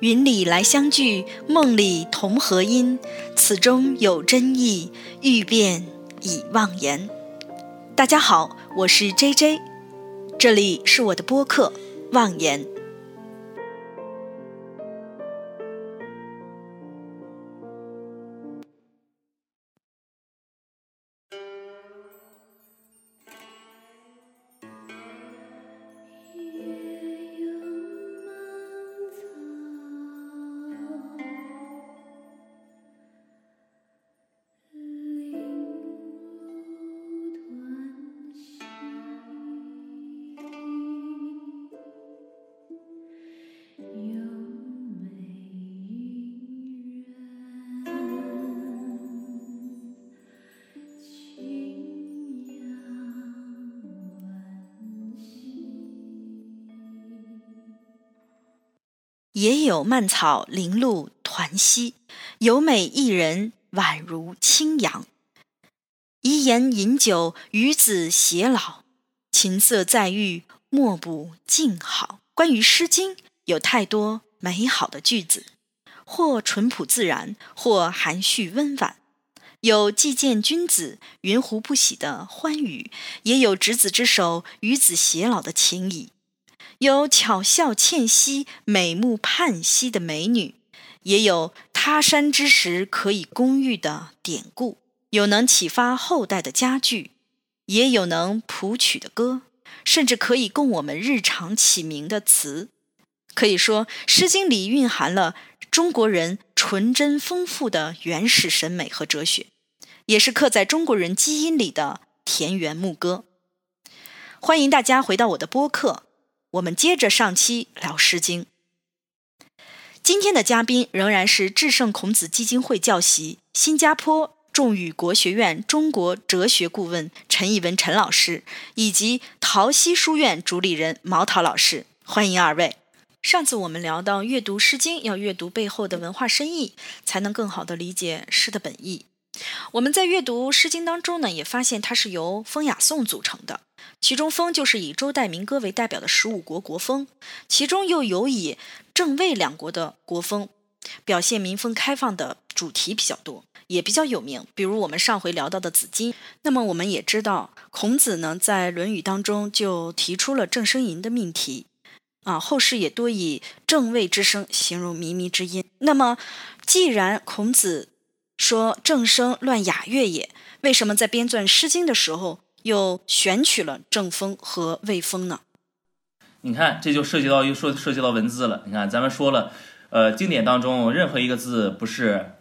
云里来相聚，梦里同和音，此中有真意，欲辨已忘言。大家好，我是 J J，这里是我的播客《忘言》。有蔓草零露团兮，有美一人宛如清扬。遗言饮酒与子偕老，琴瑟在御莫不静好。关于《诗经》，有太多美好的句子，或淳朴自然，或含蓄温婉。有既见君子云胡不喜的欢愉，也有执子之手与子偕老的情谊。有巧笑倩兮、美目盼兮的美女，也有他山之石可以攻玉的典故，有能启发后代的佳句，也有能谱曲的歌，甚至可以供我们日常起名的词。可以说，《诗经》里蕴含了中国人纯真丰富的原始审美和哲学，也是刻在中国人基因里的田园牧歌。欢迎大家回到我的播客。我们接着上期聊《诗经》。今天的嘉宾仍然是至圣孔子基金会教习、新加坡众语国学院中国哲学顾问陈以文陈老师，以及陶溪书院主理人毛陶老师。欢迎二位。上次我们聊到，阅读《诗经》要阅读背后的文化深意，才能更好的理解诗的本意。我们在阅读《诗经》当中呢，也发现它是由风雅颂组成的。其中风就是以周代民歌为代表的十五国国风，其中又有以郑魏两国的国风，表现民风开放的主题比较多，也比较有名。比如我们上回聊到的《子衿》，那么我们也知道，孔子呢在《论语》当中就提出了郑声吟的命题，啊，后世也多以郑卫之声形容靡靡之音。那么，既然孔子说郑声乱雅乐也，为什么在编纂《诗经》的时候？又选取了正风和魏风呢？你看，这就涉及到又说涉及到文字了。你看，咱们说了，呃，经典当中任何一个字不是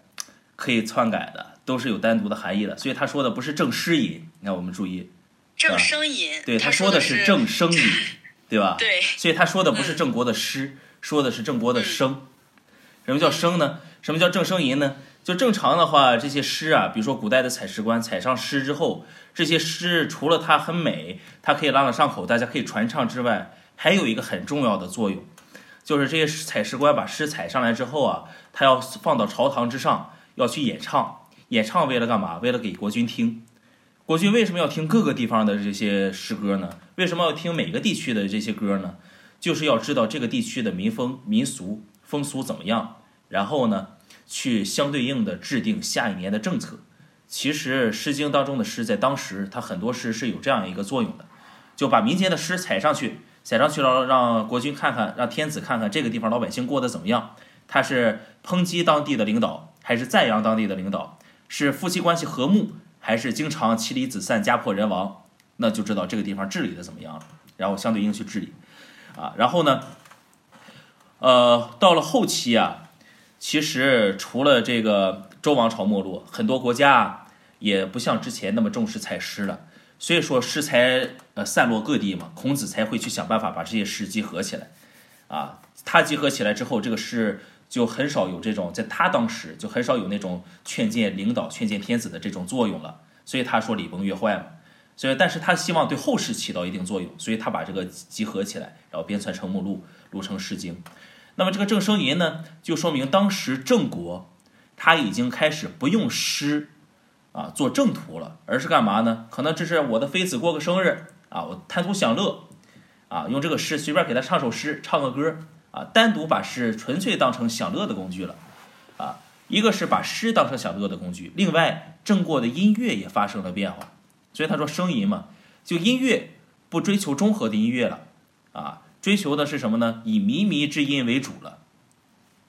可以篡改的，都是有单独的含义的。所以他说的不是正诗吟，你看我们注意，正声吟，对他说的是正声吟，对吧？对，所以他说的不是郑国的诗，说的是郑国的声。什么叫声呢？什么叫正声吟呢？就正常的话，这些诗啊，比如说古代的采石官采上诗之后。这些诗除了它很美，它可以朗朗上口，大家可以传唱之外，还有一个很重要的作用，就是这些采石官把诗采上来之后啊，他要放到朝堂之上，要去演唱。演唱为了干嘛？为了给国君听。国君为什么要听各个地方的这些诗歌呢？为什么要听每个地区的这些歌呢？就是要知道这个地区的民风、民俗、风俗怎么样，然后呢，去相对应的制定下一年的政策。其实《诗经》当中的诗，在当时，它很多诗是有这样一个作用的，就把民间的诗采上去，采上去了，让国君看看，让天子看看这个地方老百姓过得怎么样。他是抨击当地的领导，还是赞扬当地的领导？是夫妻关系和睦，还是经常妻离子散、家破人亡？那就知道这个地方治理的怎么样了。然后相对应去治理，啊，然后呢，呃，到了后期啊，其实除了这个。周王朝没落，很多国家也不像之前那么重视采诗了，所以说诗才呃散落各地嘛。孔子才会去想办法把这些诗集合起来，啊，他集合起来之后，这个诗就很少有这种，在他当时就很少有那种劝谏领导、劝谏天子的这种作用了。所以他说礼崩乐坏嘛。所以，但是他希望对后世起到一定作用，所以他把这个集合起来，然后编纂成目录，录成《诗经》。那么这个郑声吟呢，就说明当时郑国。他已经开始不用诗，啊，做正途了，而是干嘛呢？可能这是我的妃子过个生日啊，我贪图享乐，啊，用这个诗随便给他唱首诗，唱个歌，啊，单独把诗纯粹当成享乐的工具了，啊，一个是把诗当成享乐的工具，另外郑过的音乐也发生了变化，所以他说声吟嘛，就音乐不追求中和的音乐了，啊，追求的是什么呢？以靡靡之音为主了，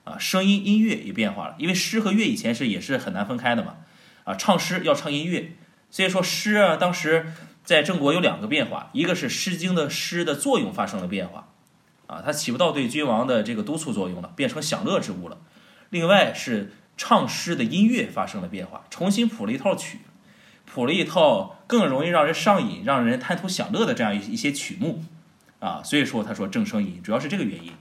啊，声音音乐也变化了，因为诗和乐以前是也是很难分开的嘛，啊，唱诗要唱音乐，所以说诗啊，当时在郑国有两个变化，一个是《诗经》的诗的作用发生了变化。啊，它起不到对君王的这个督促作用了，变成享乐之物了。另外是唱诗的音乐发生了变化，重新谱了一套曲，谱了一套更容易让人上瘾、让人贪图享乐的这样一一些曲目。啊，所以说他说正声吟，主要是这个原因。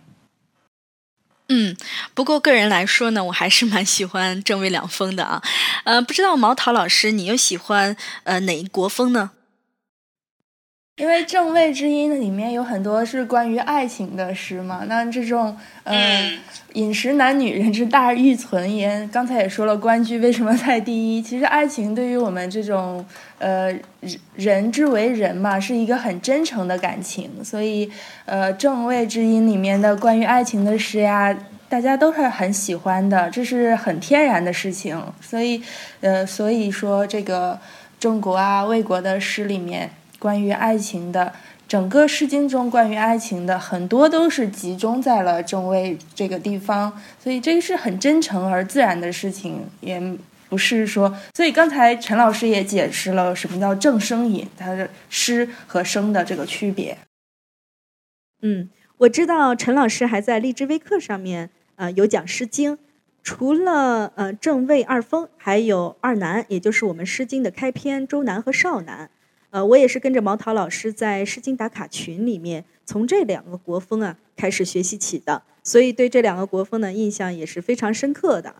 嗯，不过个人来说呢，我还是蛮喜欢正味两风的啊。呃，不知道毛桃老师，你又喜欢呃哪一国风呢？因为《正位之音》里面有很多是关于爱情的诗嘛，那这种呃“饮食男女，人之大欲存焉”，刚才也说了，关雎为什么在第一？其实爱情对于我们这种呃人之为人嘛，是一个很真诚的感情，所以呃《正位之音》里面的关于爱情的诗呀，大家都是很喜欢的，这是很天然的事情，所以呃所以说这个郑国啊、魏国的诗里面。关于爱情的，整个《诗经》中关于爱情的很多都是集中在了正位这个地方，所以这个是很真诚而自然的事情，也不是说。所以刚才陈老师也解释了什么叫正声引，它的诗和声的这个区别。嗯，我知道陈老师还在荔枝微课上面呃有讲《诗经》，除了呃正位二风，还有二南，也就是我们《诗经》的开篇周南和少南。呃，我也是跟着毛桃老师在诗经打卡群里面，从这两个国风啊开始学习起的，所以对这两个国风呢印象也是非常深刻的。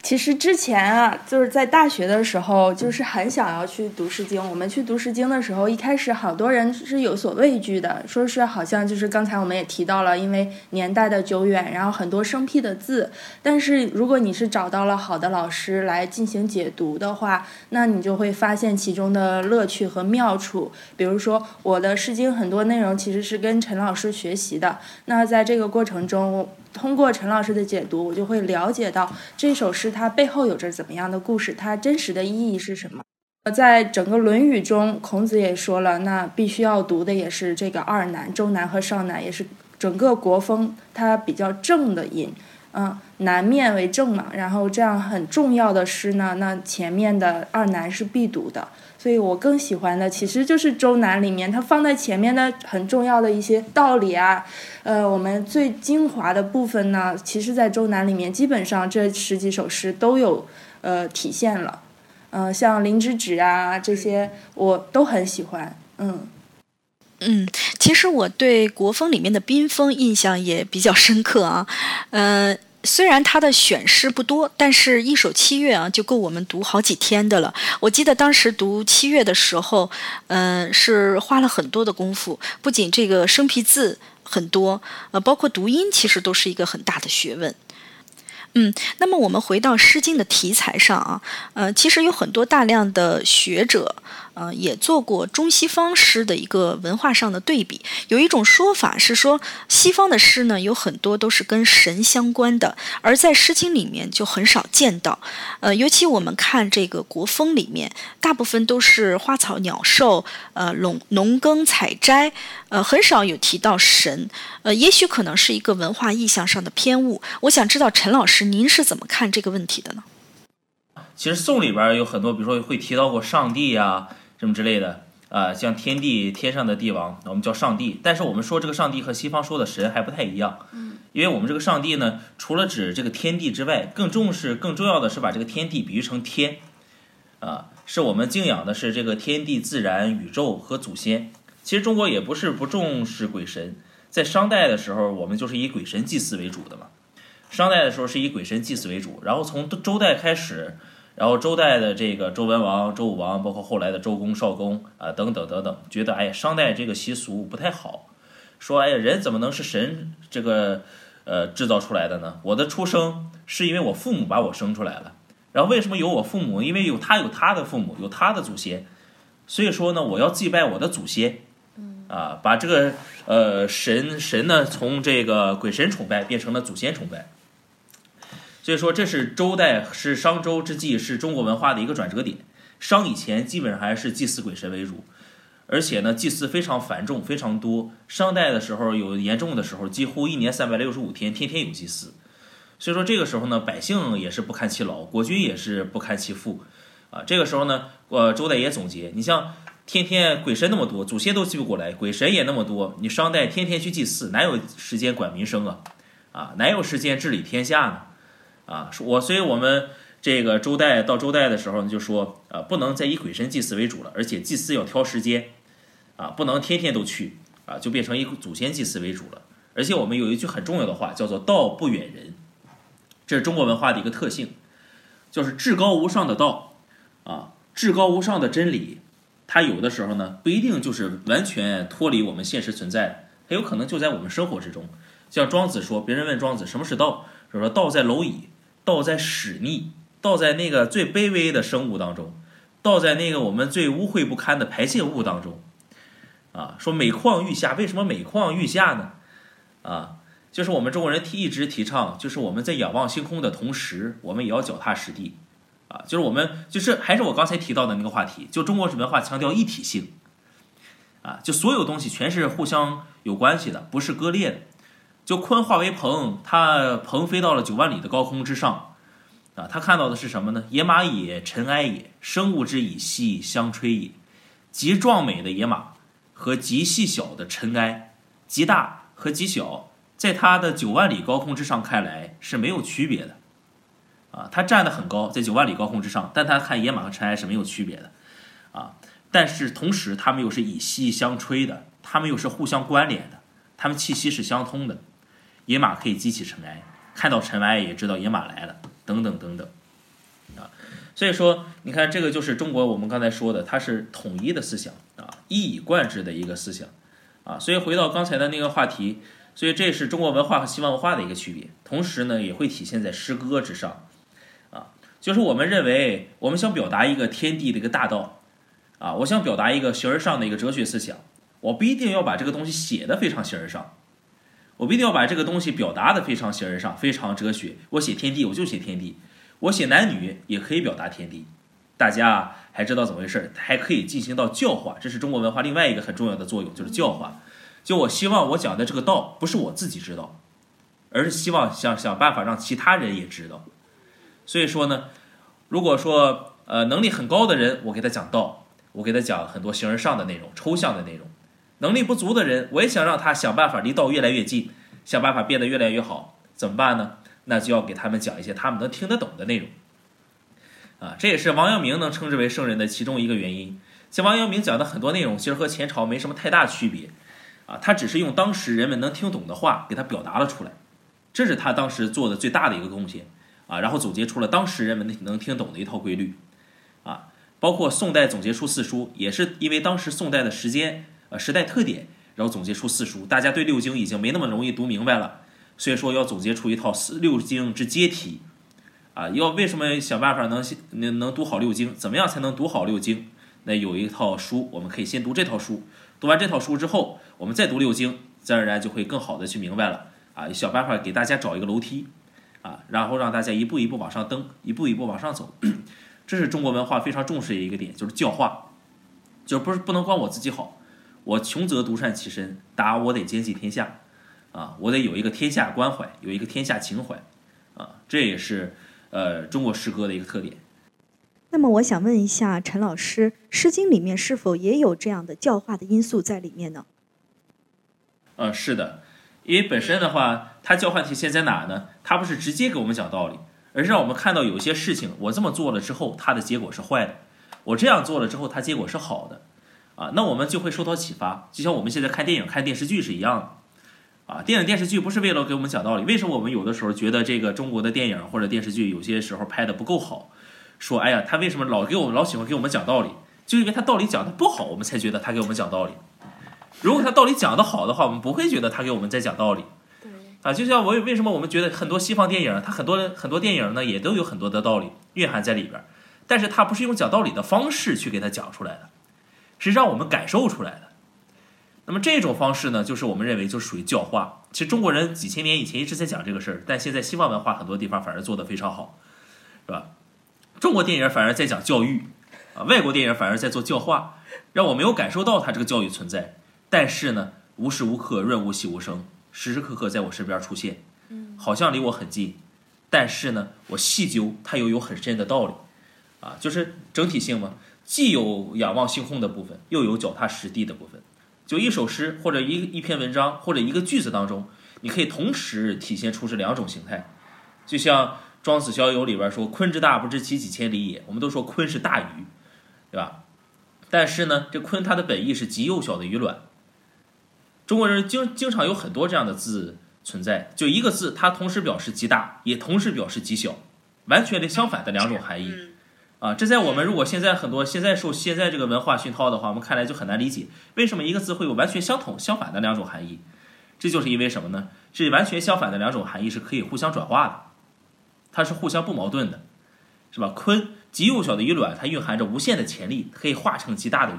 其实之前啊，就是在大学的时候，就是很想要去读《诗经》。我们去读《诗经》的时候，一开始好多人是有所畏惧的，说是好像就是刚才我们也提到了，因为年代的久远，然后很多生僻的字。但是如果你是找到了好的老师来进行解读的话，那你就会发现其中的乐趣和妙处。比如说，我的《诗经》很多内容其实是跟陈老师学习的。那在这个过程中，通过陈老师的解读，我就会了解到这首诗它背后有着怎么样的故事，它真实的意义是什么。在整个《论语》中，孔子也说了，那必须要读的也是这个二南，周南和少南，也是整个国风它比较正的音，嗯，南面为正嘛。然后这样很重要的诗呢，那前面的二南是必读的。所以我更喜欢的其实就是周南里面它放在前面的很重要的一些道理啊，呃，我们最精华的部分呢，其实，在周南里面基本上这十几首诗都有呃体现了，嗯，像灵之止啊这些我都很喜欢，嗯嗯，其实我对国风里面的宾风印象也比较深刻啊，嗯。虽然他的选诗不多，但是一首七月啊，就够我们读好几天的了。我记得当时读七月的时候，嗯，是花了很多的功夫，不仅这个生僻字很多，呃，包括读音，其实都是一个很大的学问。嗯，那么我们回到《诗经》的题材上啊，呃，其实有很多大量的学者。呃，也做过中西方诗的一个文化上的对比。有一种说法是说，西方的诗呢，有很多都是跟神相关的，而在《诗经》里面就很少见到。呃，尤其我们看这个国风里面，大部分都是花草鸟兽，呃，农农耕采摘，呃，很少有提到神。呃，也许可能是一个文化意象上的偏误。我想知道陈老师您是怎么看这个问题的呢？其实宋里边有很多，比如说会提到过上帝呀。什么之类的啊，像天地天上的帝王，我们叫上帝。但是我们说这个上帝和西方说的神还不太一样，嗯，因为我们这个上帝呢，除了指这个天地之外，更重视、更重要的是把这个天地比喻成天，啊，是我们敬仰的是这个天地自然、宇宙和祖先。其实中国也不是不重视鬼神，在商代的时候，我们就是以鬼神祭祀为主的嘛。商代的时候是以鬼神祭祀为主，然后从周代开始。然后周代的这个周文王、周武王，包括后来的周公、少公啊，等等等等，觉得哎呀，商代这个习俗不太好，说哎呀，人怎么能是神这个呃制造出来的呢？我的出生是因为我父母把我生出来了，然后为什么有我父母？因为有他有他的父母，有他的祖先，所以说呢，我要祭拜我的祖先，啊，把这个呃神神呢从这个鬼神崇拜变成了祖先崇拜。所以说，这是周代是商周之际，是中国文化的一个转折点。商以前基本上还是祭祀鬼神为主，而且呢，祭祀非常繁重，非常多。商代的时候有严重的时候，几乎一年三百六十五天，天天有祭祀。所以说这个时候呢，百姓也是不堪其劳，国君也是不堪其负，啊，这个时候呢，呃，周代也总结，你像天天鬼神那么多，祖先都祭不过来，鬼神也那么多，你商代天天去祭祀，哪有时间管民生啊？啊，哪有时间治理天下呢？啊，我所以我们这个周代到周代的时候呢，就说啊，不能再以鬼神祭祀为主了，而且祭祀要挑时间，啊，不能天天都去，啊，就变成以祖先祭祀为主了。而且我们有一句很重要的话，叫做“道不远人”，这是中国文化的一个特性，就是至高无上的道，啊，至高无上的真理，它有的时候呢，不一定就是完全脱离我们现实存在，它有可能就在我们生活之中。像庄子说，别人问庄子什么是道，说道在蝼蚁。倒在屎溺，倒在那个最卑微的生物当中，倒在那个我们最污秽不堪的排泄物当中，啊，说每况愈下，为什么每况愈下呢？啊，就是我们中国人提一直提倡，就是我们在仰望星空的同时，我们也要脚踏实地，啊，就是我们就是还是我刚才提到的那个话题，就中国文化强调一体性，啊，就所有东西全是互相有关系的，不是割裂的。就鲲化为鹏，它鹏飞到了九万里的高空之上，啊，他看到的是什么呢？野马也，尘埃也，生物之以息相吹也。极壮美的野马和极细小的尘埃，极大和极小，在它的九万里高空之上看来是没有区别的，啊，它站得很高，在九万里高空之上，但它看野马和尘埃是没有区别的，啊，但是同时它们又是以息相吹的，它们又是互相关联的，它们气息是相通的。野马可以激起尘埃，看到尘埃也知道野马来了，等等等等，啊，所以说你看这个就是中国我们刚才说的，它是统一的思想啊，一以贯之的一个思想。啊，所以回到刚才的那个话题，所以这是中国文化和西方文化的一个区别，同时呢也会体现在诗歌之上，啊，就是我们认为我们想表达一个天地的一个大道，啊，我想表达一个形而上的一个哲学思想，我不一定要把这个东西写的非常形而上。我不一定要把这个东西表达的非常形而上、非常哲学。我写天地，我就写天地；我写男女也可以表达天地。大家还知道怎么回事？还可以进行到教化，这是中国文化另外一个很重要的作用，就是教化。就我希望我讲的这个道，不是我自己知道，而是希望想想办法让其他人也知道。所以说呢，如果说呃能力很高的人，我给他讲道，我给他讲很多形而上的内容、抽象的内容。能力不足的人，我也想让他想办法离道越来越近，想办法变得越来越好，怎么办呢？那就要给他们讲一些他们能听得懂的内容。啊，这也是王阳明能称之为圣人的其中一个原因。像王阳明讲的很多内容，其实和前朝没什么太大区别。啊，他只是用当时人们能听懂的话给他表达了出来，这是他当时做的最大的一个贡献。啊，然后总结出了当时人们能听懂的一套规律。啊，包括宋代总结出四书，也是因为当时宋代的时间。呃，时代特点，然后总结出四书，大家对六经已经没那么容易读明白了，所以说要总结出一套四六经之阶梯，啊，要为什么想办法能能能读好六经？怎么样才能读好六经？那有一套书，我们可以先读这套书，读完这套书之后，我们再读六经，自然而然就会更好的去明白了。啊，想办法给大家找一个楼梯，啊，然后让大家一步一步往上登，一步一步往上走，这是中国文化非常重视的一个点，就是教化，就不是不能光我自己好。我穷则独善其身，达我得兼济天下，啊，我得有一个天下关怀，有一个天下情怀，啊，这也是呃中国诗歌的一个特点。那么我想问一下陈老师，《诗经》里面是否也有这样的教化的因素在里面呢？呃，是的，因为本身的话，它教化体现在哪呢？它不是直接给我们讲道理，而是让我们看到有些事情，我这么做了之后，它的结果是坏的；我这样做了之后，它结果是好的。啊，那我们就会受到启发，就像我们现在看电影、看电视剧是一样的。啊，电影电视剧不是为了给我们讲道理，为什么我们有的时候觉得这个中国的电影或者电视剧有些时候拍的不够好？说，哎呀，他为什么老给我们老喜欢给我们讲道理？就因为他道理讲的不好，我们才觉得他给我们讲道理。如果他道理讲的好的话，我们不会觉得他给我们在讲道理。对。啊，就像我为什么我们觉得很多西方电影，它很多很多电影呢，也都有很多的道理蕴含在里边，但是它不是用讲道理的方式去给他讲出来的。是让我们感受出来的，那么这种方式呢，就是我们认为就属于教化。其实中国人几千年以前一直在讲这个事儿，但现在西方文化很多地方反而做得非常好，是吧？中国电影反而在讲教育，啊，外国电影反而在做教化，让我没有感受到它这个教育存在。但是呢，无时无刻润物细无声，时时刻刻在我身边出现，好像离我很近，但是呢，我细究它又有很深的道理，啊，就是整体性嘛，既有仰望星空的部分，又有脚踏实地的部分。就一首诗或者一一篇文章或者一个句子当中，你可以同时体现出这两种形态，就像《庄子逍遥游》里边说“鲲之大，不知其几千里也”，我们都说鲲是大鱼，对吧？但是呢，这鲲它的本意是极幼小的鱼卵。中国人经经常有很多这样的字存在，就一个字，它同时表示极大，也同时表示极小，完全的相反的两种含义。啊，这在我们如果现在很多现在受现在这个文化熏陶的话，我们看来就很难理解，为什么一个字会有完全相同相反的两种含义？这就是因为什么呢？这完全相反的两种含义是可以互相转化的，它是互相不矛盾的，是吧？鲲极幼小的鱼卵，它蕴含着无限的潜力，可以化成极大的鱼；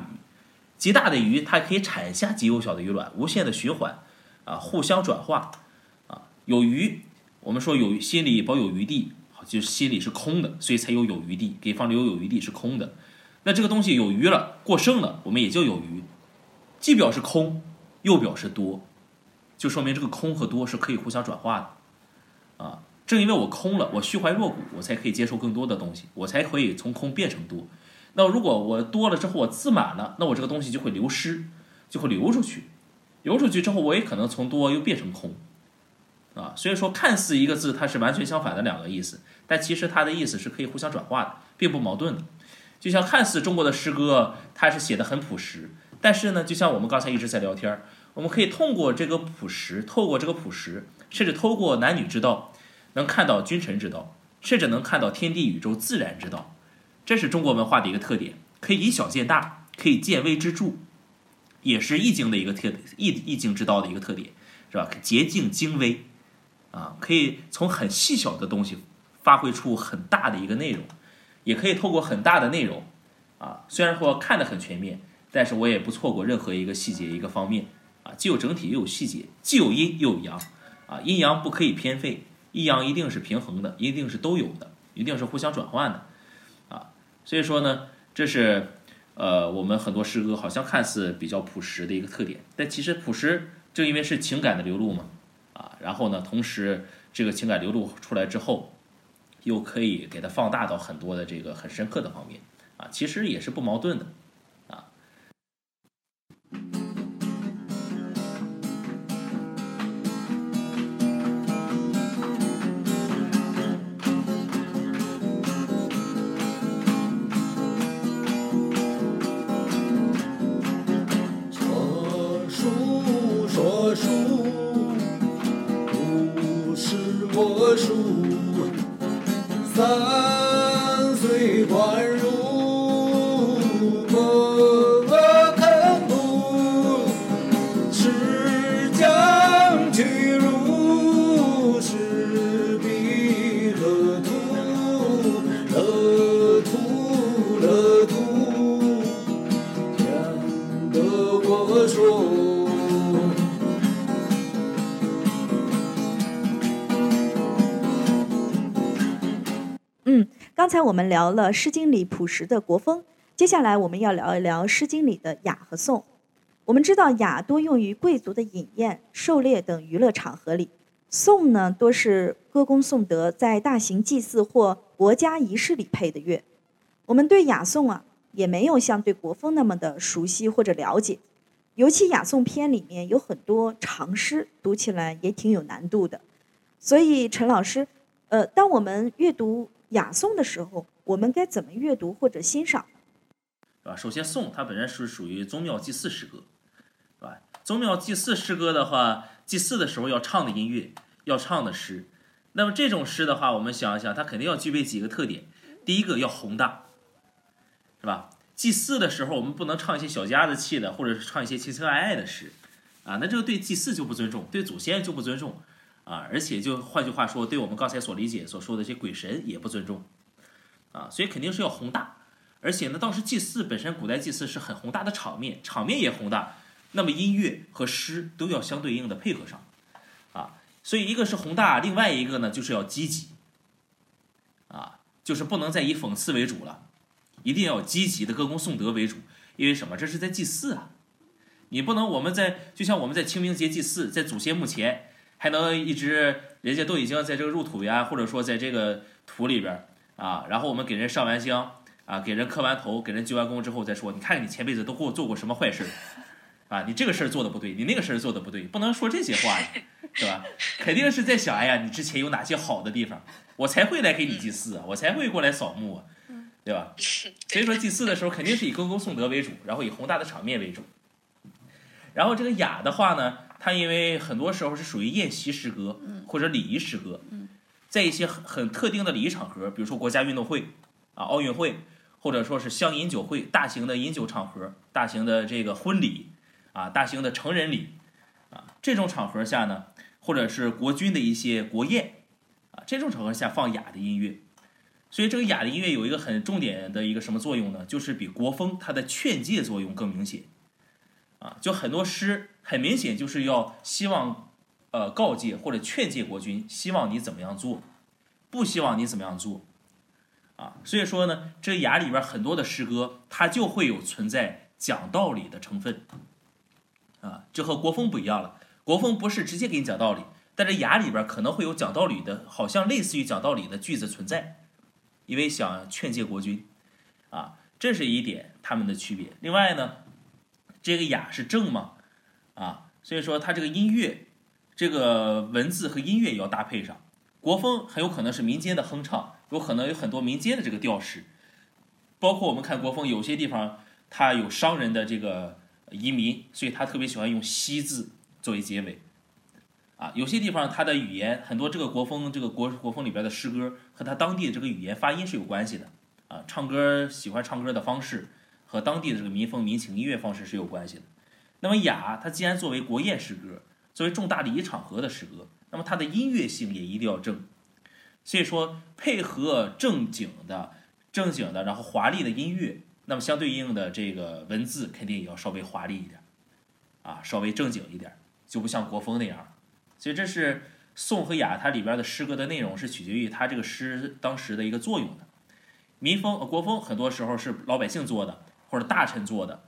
极大的鱼，它可以产下极幼小的鱼卵，无限的循环，啊，互相转化，啊，有鱼，我们说有心里保有余地。就是心里是空的，所以才有有余地，给方留有余地是空的。那这个东西有余了，过剩了，我们也就有余，既表示空，又表示多，就说明这个空和多是可以互相转化的。啊，正因为我空了，我虚怀若谷，我才可以接受更多的东西，我才可以从空变成多。那如果我多了之后我自满了，那我这个东西就会流失，就会流出去，流出去之后我也可能从多又变成空。啊，所以说看似一个字它是完全相反的两个意思。但其实它的意思是可以互相转化的，并不矛盾的。就像看似中国的诗歌，它是写的很朴实，但是呢，就像我们刚才一直在聊天，我们可以通过这个朴实，透过这个朴实，甚至透过男女之道，能看到君臣之道，甚至能看到天地宇宙自然之道。这是中国文化的一个特点，可以以小见大，可以见微知著，也是易经的一个特易易经之道的一个特点，是吧？洁净精微，啊，可以从很细小的东西。发挥出很大的一个内容，也可以透过很大的内容，啊，虽然说看得很全面，但是我也不错过任何一个细节一个方面，啊，既有整体又有细节，既有阴又有阳，啊，阴阳不可以偏废，阴阳一定是平衡的，一定是都有的，一定是互相转换的，啊，所以说呢，这是呃我们很多诗歌好像看似比较朴实的一个特点，但其实朴实正因为是情感的流露嘛，然后呢，同时这个情感流露出来之后。又可以给它放大到很多的这个很深刻的方面，啊，其实也是不矛盾的。佛书，三岁观如梦啊不，持将去如是彼乐土，乐土乐土，天个佛说。刚才我们聊了《诗经》里朴实的国风，接下来我们要聊一聊《诗经》里的雅和颂。我们知道雅多用于贵族的饮宴、狩猎等娱乐场合里，颂呢多是歌功颂德，在大型祭祀或国家仪式里配的乐。我们对雅颂啊也没有像对国风那么的熟悉或者了解，尤其雅颂篇里面有很多长诗，读起来也挺有难度的。所以陈老师，呃，当我们阅读。雅颂的时候，我们该怎么阅读或者欣赏？是吧？首先，颂它本身是属于宗庙祭祀诗歌，是吧？宗庙祭祀诗歌的话，祭祀的时候要唱的音乐，要唱的诗。那么这种诗的话，我们想一想，它肯定要具备几个特点。第一个要宏大，是吧？祭祀的时候，我们不能唱一些小家子气的，或者是唱一些情情爱爱的诗，啊，那这个对祭祀就不尊重，对祖先就不尊重。啊，而且就换句话说，对我们刚才所理解所说的这些鬼神也不尊重，啊，所以肯定是要宏大。而且呢，当时祭祀本身，古代祭祀是很宏大的场面，场面也宏大，那么音乐和诗都要相对应的配合上，啊，所以一个是宏大，另外一个呢就是要积极，啊，就是不能再以讽刺为主了，一定要积极的歌功颂德为主，因为什么？这是在祭祀啊，你不能我们在就像我们在清明节祭祀，在祖先墓前还能一直人家都已经在这个入土呀，或者说在这个土里边啊，然后我们给人上完香啊，给人磕完头，给人鞠完躬之后再说，你看看你前辈子都给我做过什么坏事。啊，你这个事儿做的不对，你那个事儿做的不对，不能说这些话呀，是吧？肯定是在想，哎呀，你之前有哪些好的地方，我才会来给你祭祀啊，我才会过来扫墓啊，对吧？所以说祭祀的时候肯定是以歌功颂德为主，然后以宏大的场面为主。然后这个雅的话呢，它因为很多时候是属于宴席诗歌或者礼仪诗歌，在一些很很特定的礼仪场合，比如说国家运动会啊、奥运会，或者说是乡饮酒会、大型的饮酒场合、大型的这个婚礼。啊，大型的成人礼，啊，这种场合下呢，或者是国君的一些国宴，啊，这种场合下放雅的音乐，所以这个雅的音乐有一个很重点的一个什么作用呢？就是比国风它的劝诫作用更明显，啊，就很多诗很明显就是要希望，呃，告诫或者劝诫国君，希望你怎么样做，不希望你怎么样做，啊，所以说呢，这雅里边很多的诗歌，它就会有存在讲道理的成分。啊，这和国风不一样了。国风不是直接给你讲道理，但是雅里边可能会有讲道理的，好像类似于讲道理的句子存在，因为想劝诫国君，啊，这是一点他们的区别。另外呢，这个雅是正嘛，啊，所以说它这个音乐，这个文字和音乐也要搭配上。国风很有可能是民间的哼唱，有可能有很多民间的这个调式，包括我们看国风，有些地方它有商人的这个。移民，所以他特别喜欢用“西”字作为结尾，啊，有些地方他的语言很多，这个国风这个国国风里边的诗歌和他当地的这个语言发音是有关系的，啊，唱歌喜欢唱歌的方式和当地的这个民风民情音乐方式是有关系的。那么雅，它既然作为国宴诗歌，作为重大礼仪场合的诗歌，那么它的音乐性也一定要正，所以说配合正经的正经的，然后华丽的音乐。那么相对应的这个文字肯定也要稍微华丽一点，啊，稍微正经一点，就不像国风那样。所以这是宋和雅它里边的诗歌的内容是取决于它这个诗当时的一个作用的。民风、国风很多时候是老百姓做的或者大臣做的，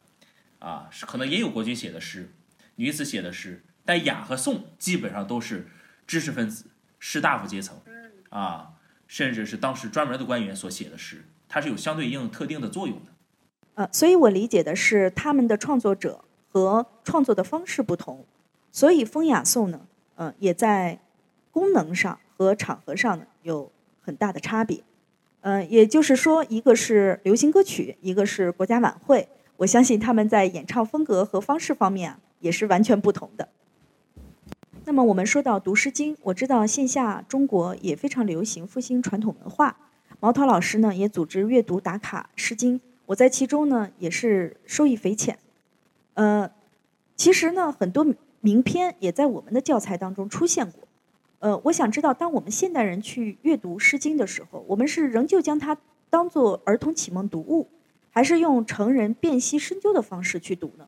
啊，是可能也有国君写的诗，女子写的诗。但雅和颂基本上都是知识分子、士大夫阶层，啊，甚至是当时专门的官员所写的诗，它是有相对应特定的作用的。呃，所以我理解的是，他们的创作者和创作的方式不同，所以风雅颂呢，呃，也在功能上和场合上呢有很大的差别。呃，也就是说，一个是流行歌曲，一个是国家晚会，我相信他们在演唱风格和方式方面啊，也是完全不同的。那么我们说到读《诗经》，我知道线下中国也非常流行复兴传统文化，毛涛老师呢也组织阅读打卡《诗经》。我在其中呢，也是受益匪浅。呃，其实呢，很多名篇也在我们的教材当中出现过。呃，我想知道，当我们现代人去阅读《诗经》的时候，我们是仍旧将它当做儿童启蒙读物，还是用成人辨析深究的方式去读呢？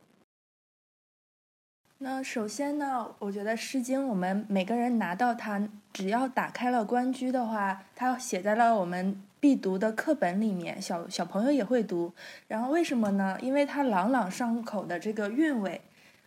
那首先呢，我觉得《诗经》，我们每个人拿到它，只要打开了关雎的话，它写在了我们。必读的课本里面，小小朋友也会读。然后为什么呢？因为它朗朗上口的这个韵味，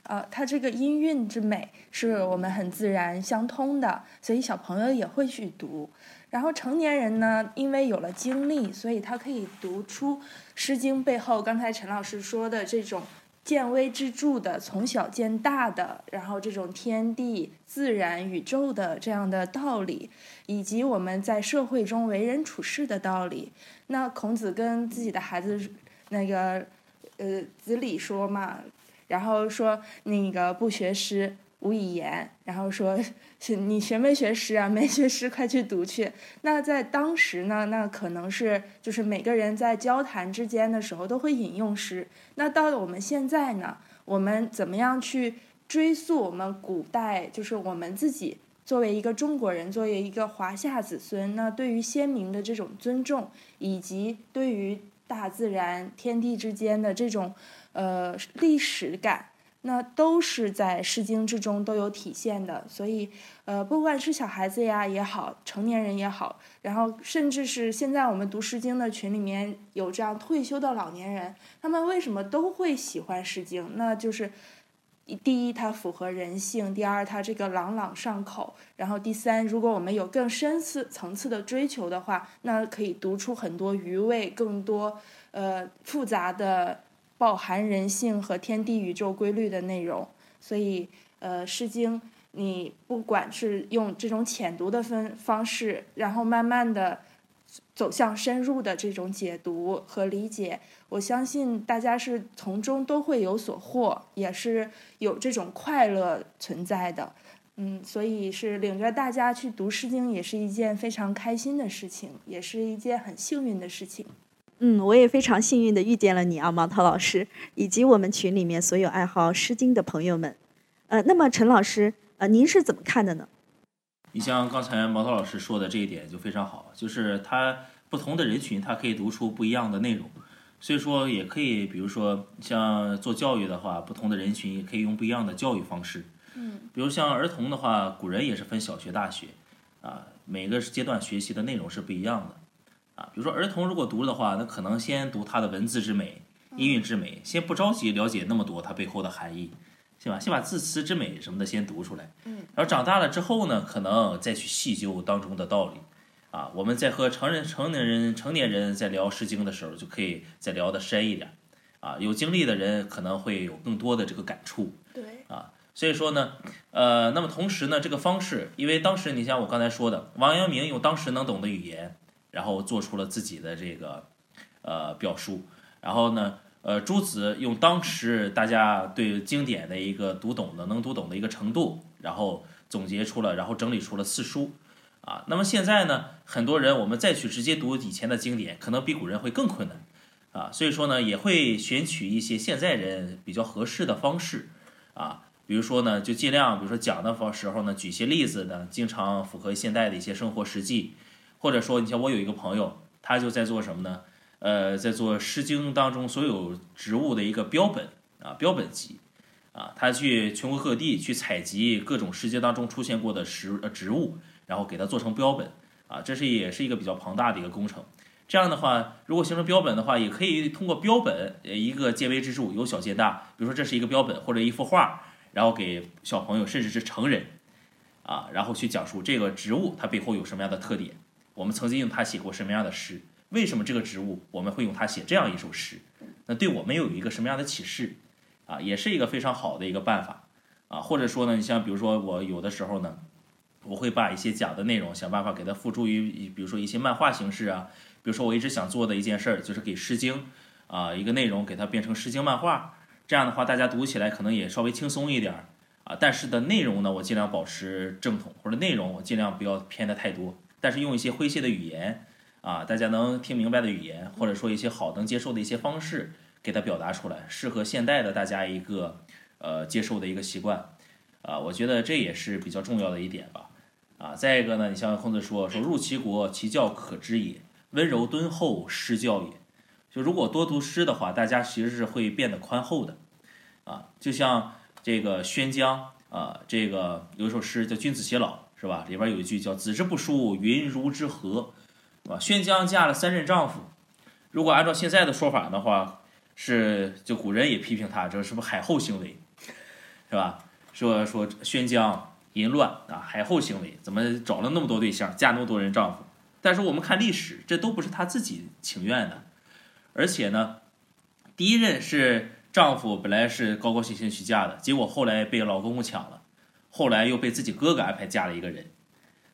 呃，它这个音韵之美是我们很自然相通的，所以小朋友也会去读。然后成年人呢，因为有了经历，所以他可以读出《诗经》背后刚才陈老师说的这种。见微知著的，从小见大的，然后这种天地、自然、宇宙的这样的道理，以及我们在社会中为人处事的道理。那孔子跟自己的孩子那个呃子礼说嘛，然后说那个不学诗。无以言，然后说是，你学没学诗啊？没学诗，快去读去。那在当时呢，那可能是就是每个人在交谈之间的时候都会引用诗。那到了我们现在呢，我们怎么样去追溯我们古代？就是我们自己作为一个中国人，作为一个华夏子孙，那对于先民的这种尊重，以及对于大自然、天地之间的这种呃历史感。那都是在《诗经》之中都有体现的。所以，呃，不管是小孩子呀也好，成年人也好，然后甚至是现在我们读《诗经》的群里面有这样退休的老年人，他们为什么都会喜欢《诗经》？那就是第一，它符合人性；第二，它这个朗朗上口；然后第三，如果我们有更深次层次的追求的话，那可以读出很多余味、更多呃复杂的。饱含人性和天地宇宙规律的内容，所以，呃，《诗经》你不管是用这种浅读的分方式，然后慢慢的走向深入的这种解读和理解，我相信大家是从中都会有所获，也是有这种快乐存在的。嗯，所以是领着大家去读《诗经》，也是一件非常开心的事情，也是一件很幸运的事情。嗯，我也非常幸运的遇见了你啊，毛涛老师，以及我们群里面所有爱好《诗经》的朋友们。呃，那么陈老师，呃，您是怎么看的呢？你像刚才毛涛老师说的这一点就非常好，就是他不同的人群，他可以读出不一样的内容，所以说也可以，比如说像做教育的话，不同的人群也可以用不一样的教育方式。嗯，比如像儿童的话，古人也是分小学、大学，啊，每个阶段学习的内容是不一样的。啊，比如说儿童如果读的话，那可能先读他的文字之美、音韵之美，先不着急了解那么多它背后的含义，是吧？先把字词之美什么的先读出来，嗯，然后长大了之后呢，可能再去细究当中的道理。啊，我们在和成人、成年人、成年人在聊《诗经》的时候，就可以再聊得深一点。啊，有经历的人可能会有更多的这个感触。对。啊，所以说呢，呃，那么同时呢，这个方式，因为当时你像我刚才说的，王阳明用当时能懂的语言。然后做出了自己的这个呃表述，然后呢，呃，朱子用当时大家对经典的一个读懂的能读懂的一个程度，然后总结出了，然后整理出了四书，啊，那么现在呢，很多人我们再去直接读以前的经典，可能比古人会更困难，啊，所以说呢，也会选取一些现在人比较合适的方式，啊，比如说呢，就尽量，比如说讲的时候呢，举些例子呢，经常符合现代的一些生活实际。或者说，你像我有一个朋友，他就在做什么呢？呃，在做《诗经》当中所有植物的一个标本啊，标本集啊，他去全国各地去采集各种《诗经》当中出现过的植呃植物，然后给它做成标本啊，这是也是一个比较庞大的一个工程。这样的话，如果形成标本的话，也可以通过标本呃一个见微知著，由小见大。比如说这是一个标本或者一幅画，然后给小朋友甚至是成人啊，然后去讲述这个植物它背后有什么样的特点。我们曾经用它写过什么样的诗？为什么这个植物我们会用它写这样一首诗？那对我们又有一个什么样的启示？啊，也是一个非常好的一个办法啊。或者说呢，你像比如说我有的时候呢，我会把一些讲的内容想办法给它付诸于，比如说一些漫画形式啊。比如说我一直想做的一件事儿，就是给《诗经》啊一个内容给它变成《诗经》漫画，这样的话大家读起来可能也稍微轻松一点儿啊。但是的内容呢，我尽量保持正统，或者内容我尽量不要偏的太多。但是用一些诙谐的语言，啊，大家能听明白的语言，或者说一些好能接受的一些方式，给它表达出来，适合现代的大家一个呃接受的一个习惯，啊，我觉得这也是比较重要的一点吧，啊，再一个呢，你像孔子说说入其国，其教可知也，温柔敦厚，诗教也。就如果多读诗的话，大家其实是会变得宽厚的，啊，就像这个宣姜啊，这个有一首诗叫《君子偕老》。是吧？里边有一句叫“子之不淑，云如之何”，是吧？宣姜嫁了三任丈夫，如果按照现在的说法的话，是就古人也批评他，这是不是海后行为，是吧？说说宣姜淫乱啊，海后行为，怎么找了那么多对象，嫁那么多人丈夫？但是我们看历史，这都不是她自己情愿的，而且呢，第一任是丈夫本来是高高兴兴去嫁的，结果后来被老公公抢了。后来又被自己哥哥安排嫁了一个人，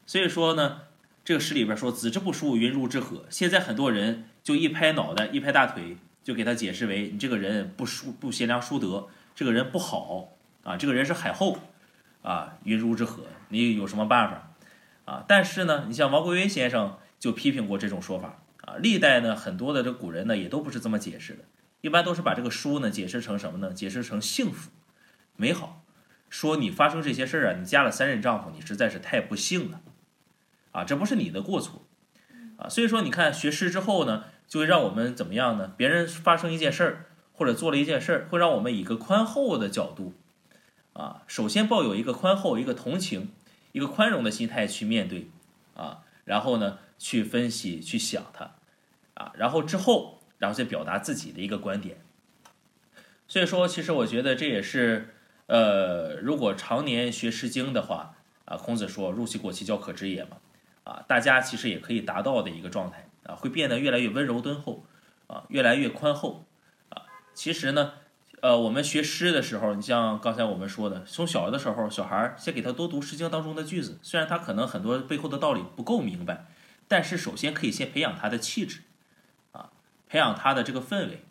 所以说呢，这个诗里边说“子之不淑，云如之何”。现在很多人就一拍脑袋，一拍大腿，就给他解释为你这个人不淑不贤良淑德，这个人不好啊，这个人是海后啊，云如之何？你有什么办法啊？但是呢，你像王国维先生就批评过这种说法啊。历代呢，很多的这古人呢，也都不是这么解释的，一般都是把这个淑呢解释成什么呢？解释成幸福、美好。说你发生这些事儿啊，你嫁了三任丈夫，你实在是太不幸了，啊，这不是你的过错，啊，所以说你看学诗之后呢，就会让我们怎么样呢？别人发生一件事儿或者做了一件事儿，会让我们以一个宽厚的角度。啊，首先抱有一个宽厚、一个同情、一个宽容的心态去面对。啊，然后呢去分析、去想它。啊，然后之后然后再表达自己的一个观点。所以说，其实我觉得这也是呃，如果常年学《诗经》的话啊，孔子说“入其国其教可知也”嘛，啊，大家其实也可以达到的一个状态啊，会变得越来越温柔敦厚啊，越来越宽厚啊。其实呢，呃，我们学诗的时候，你像刚才我们说的，从小的时候，小孩先给他多读《诗经》当中的句子，虽然他可能很多背后的道理不够明白，但是首先可以先培养他的气质啊，培养他的这个氛围，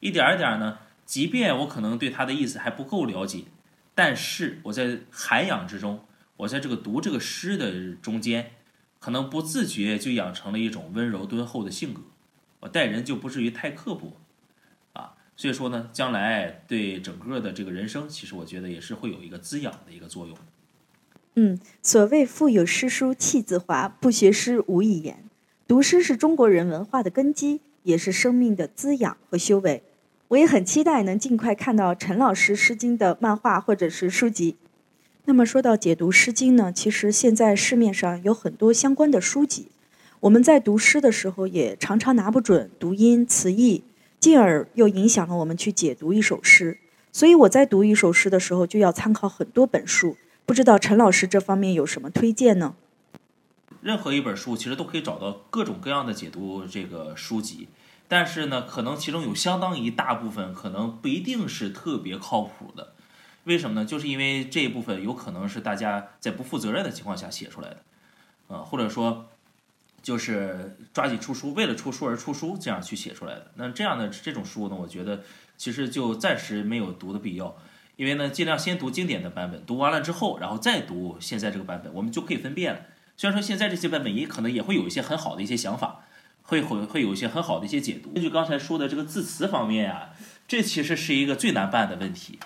一点一点呢。即便我可能对他的意思还不够了解，但是我在涵养之中，我在这个读这个诗的中间，可能不自觉就养成了一种温柔敦厚的性格，我待人就不至于太刻薄，啊，所以说呢，将来对整个的这个人生，其实我觉得也是会有一个滋养的一个作用。嗯，所谓腹有诗书气自华，不学诗无以言。读诗是中国人文化的根基，也是生命的滋养和修为。我也很期待能尽快看到陈老师《诗经》的漫画或者是书籍。那么说到解读《诗经》呢，其实现在市面上有很多相关的书籍。我们在读诗的时候，也常常拿不准读音词义，进而又影响了我们去解读一首诗。所以我在读一首诗的时候，就要参考很多本书。不知道陈老师这方面有什么推荐呢？任何一本书其实都可以找到各种各样的解读这个书籍。但是呢，可能其中有相当一大部分可能不一定是特别靠谱的，为什么呢？就是因为这一部分有可能是大家在不负责任的情况下写出来的，呃，或者说就是抓紧出书，为了出书而出书这样去写出来的。那这样的这种书呢，我觉得其实就暂时没有读的必要，因为呢，尽量先读经典的版本，读完了之后，然后再读现在这个版本，我们就可以分辨了。虽然说现在这些版本也可能也会有一些很好的一些想法。会会会有一些很好的一些解读。根据刚才说的这个字词方面啊，这其实是一个最难办的问题。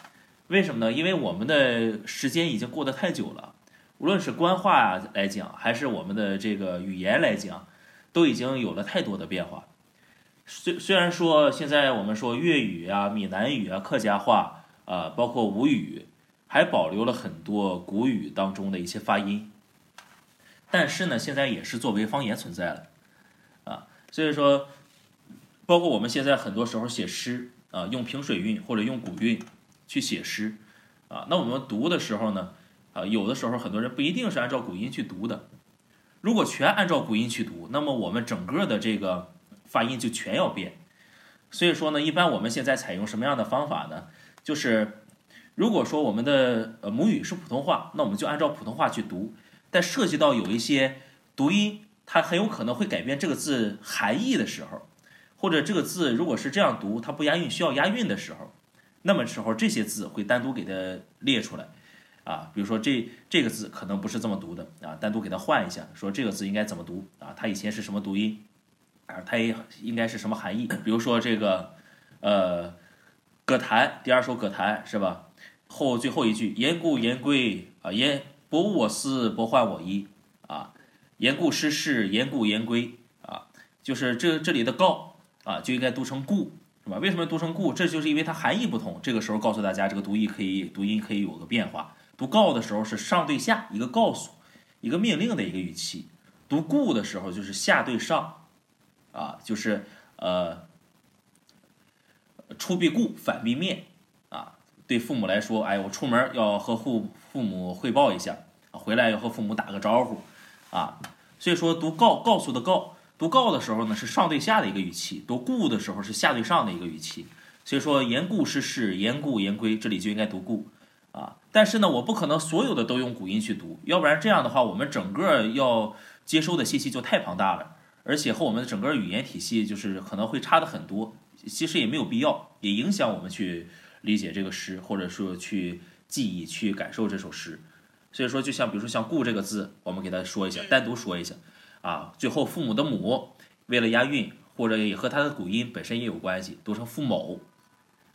为什么呢？因为我们的时间已经过得太久了，无论是官话来讲，还是我们的这个语言来讲，都已经有了太多的变化。虽虽然说现在我们说粤语啊、闽南语啊、客家话啊，包括吴语，还保留了很多古语当中的一些发音，但是呢，现在也是作为方言存在了。所以说，包括我们现在很多时候写诗啊，用平水韵或者用古韵去写诗啊，那我们读的时候呢，啊，有的时候很多人不一定是按照古音去读的。如果全按照古音去读，那么我们整个的这个发音就全要变。所以说呢，一般我们现在采用什么样的方法呢？就是如果说我们的呃母语是普通话，那我们就按照普通话去读。但涉及到有一些读音。它很有可能会改变这个字含义的时候，或者这个字如果是这样读，它不押韵需要押韵的时候，那么时候这些字会单独给它列出来，啊，比如说这这个字可能不是这么读的啊，单独给它换一下，说这个字应该怎么读啊？它以前是什么读音啊？它也应该是什么含义？比如说这个，呃，《葛谭》第二首《葛谭》是吧？后最后一句“言故言归啊，言不误我思，不患我意”。言故失事，言故言归啊，就是这这里的告啊，就应该读成故，是吧？为什么读成故？这就是因为它含义不同。这个时候告诉大家，这个读音可以读音可以有个变化。读告的时候是上对下，一个告诉，一个命令的一个语气；读故的时候就是下对上，啊，就是呃，出必故，反必面啊。对父母来说，哎，我出门要和父父母汇报一下，回来要和父母打个招呼。啊，所以说读告告诉的告，读告的时候呢是上对下的一个语气，读故的时候是下对上的一个语气。所以说言故失事，言故言归，这里就应该读故啊。但是呢，我不可能所有的都用古音去读，要不然这样的话，我们整个要接收的信息就太庞大了，而且和我们的整个语言体系就是可能会差的很多。其实也没有必要，也影响我们去理解这个诗，或者说去记忆、去感受这首诗。所以说，就像比如说像“故”这个字，我们给他说一下，单独说一下，啊，最后父母的“母”，为了押韵，或者也和它的古音本身也有关系，读成“父某”，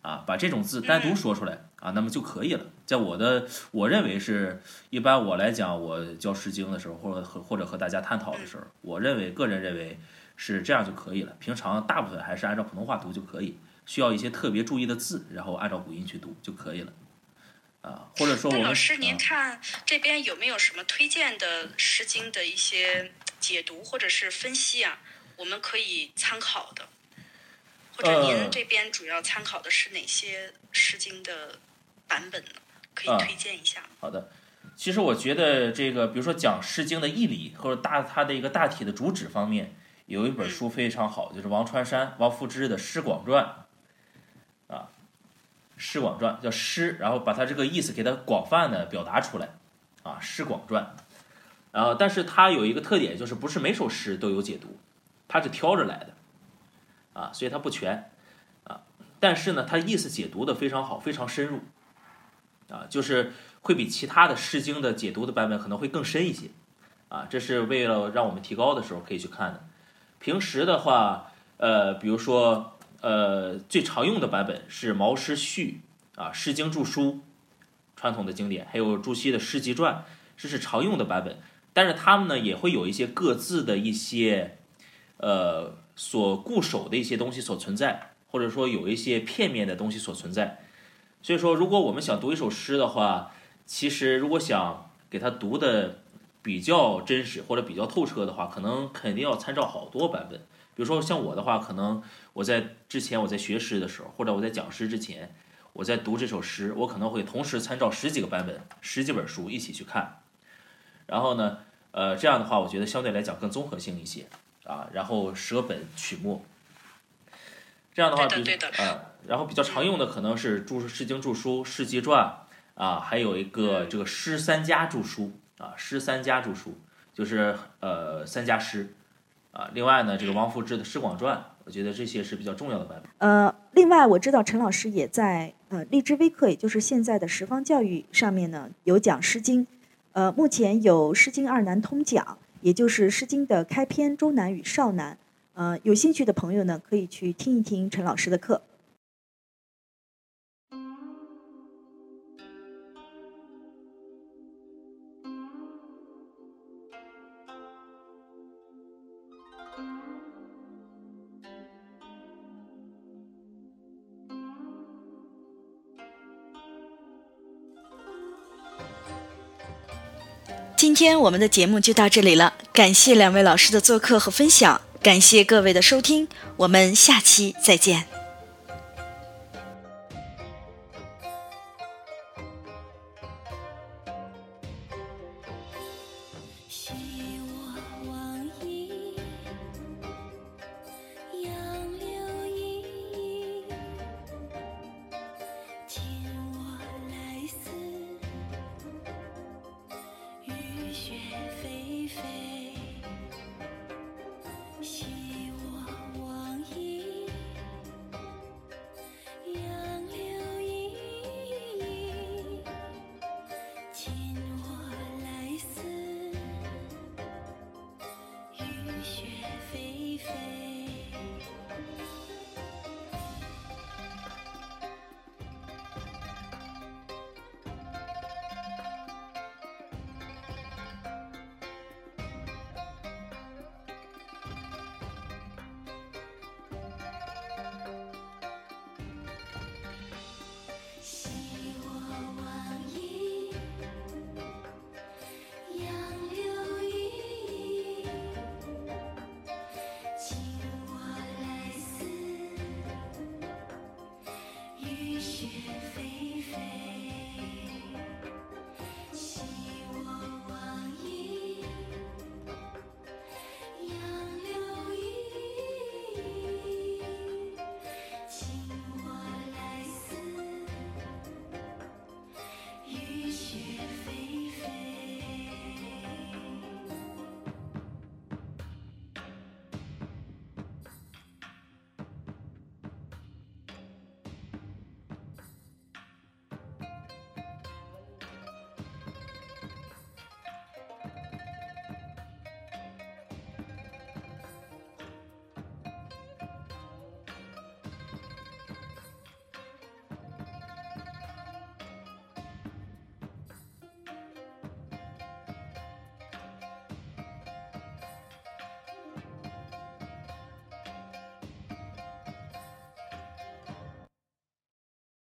啊，把这种字单独说出来啊，那么就可以了。在我的我认为是一般我来讲，我教《诗经》的时候，或者和或者和大家探讨的时候，我认为个人认为是这样就可以了。平常大部分还是按照普通话读就可以，需要一些特别注意的字，然后按照古音去读就可以了。啊，或者说我们老师，您啊看这边有没有什么推荐的《诗经》的一些解读或者是分析啊？我们可以参考的，或者呃您这边主要参考的是哪些《诗经》的版本呢？可啊以推荐一下吗？好的，其实我觉得这个，比如说讲《诗经》的义理或者大它的一个大体的主旨方面，有一本书非常好，就是王传山、王夫之的《诗广传》啊，《诗广传》叫诗，然后把它这个意思给它广泛的表达出来啊，《诗广传》。然后，但是它有一个特点，就是不是每首诗都有解读，它是挑着来的啊，所以它不全啊。但是呢，它意思解读的非常好，非常深入。啊，就是会比其他的《诗经》的解读的版本可能会更深一些，啊，这是为了让我们提高的时候可以去看的。平时的话，呃，比如说，呃，最常用的版本是《毛诗序》啊，《诗经注疏》，传统的经典，还有朱熹的《诗集传》，这是常用的版本。但是他们呢，也会有一些各自的一些，呃，所固守的一些东西所存在，或者说有一些片面的东西所存在。所以说，如果我们想读一首诗的话，其实如果想给它读的比较真实或者比较透彻的话，可能肯定要参照好多版本。比如说像我的话，可能我在之前我在学诗的时候，或者我在讲诗之前，我在读这首诗，我可能会同时参照十几个版本、十几本书一起去看。然后呢，呃，这样的话，我觉得相对来讲更综合性一些啊。然后舍本取末，这样的话比对的对的啊、然后比较常用的可能是注《诗经注疏》《诗集传》啊，还有一个这个《诗三家注疏》啊，《诗三家注疏》就是呃三家诗啊。另外呢，这个王夫之的《诗广传》，我觉得这些是比较重要的版本。呃，另外我知道陈老师也在呃荔枝微课，也就是现在的十方教育上面呢有讲《诗经》，呃，目前有《诗经二南通讲》，也就是《诗经》的开篇、周南与少南。呃，有兴趣的朋友呢，可以去听一听陈老师的课。今天我们的节目就到这里了，感谢两位老师的做客和分享，感谢各位的收听，我们下期再见。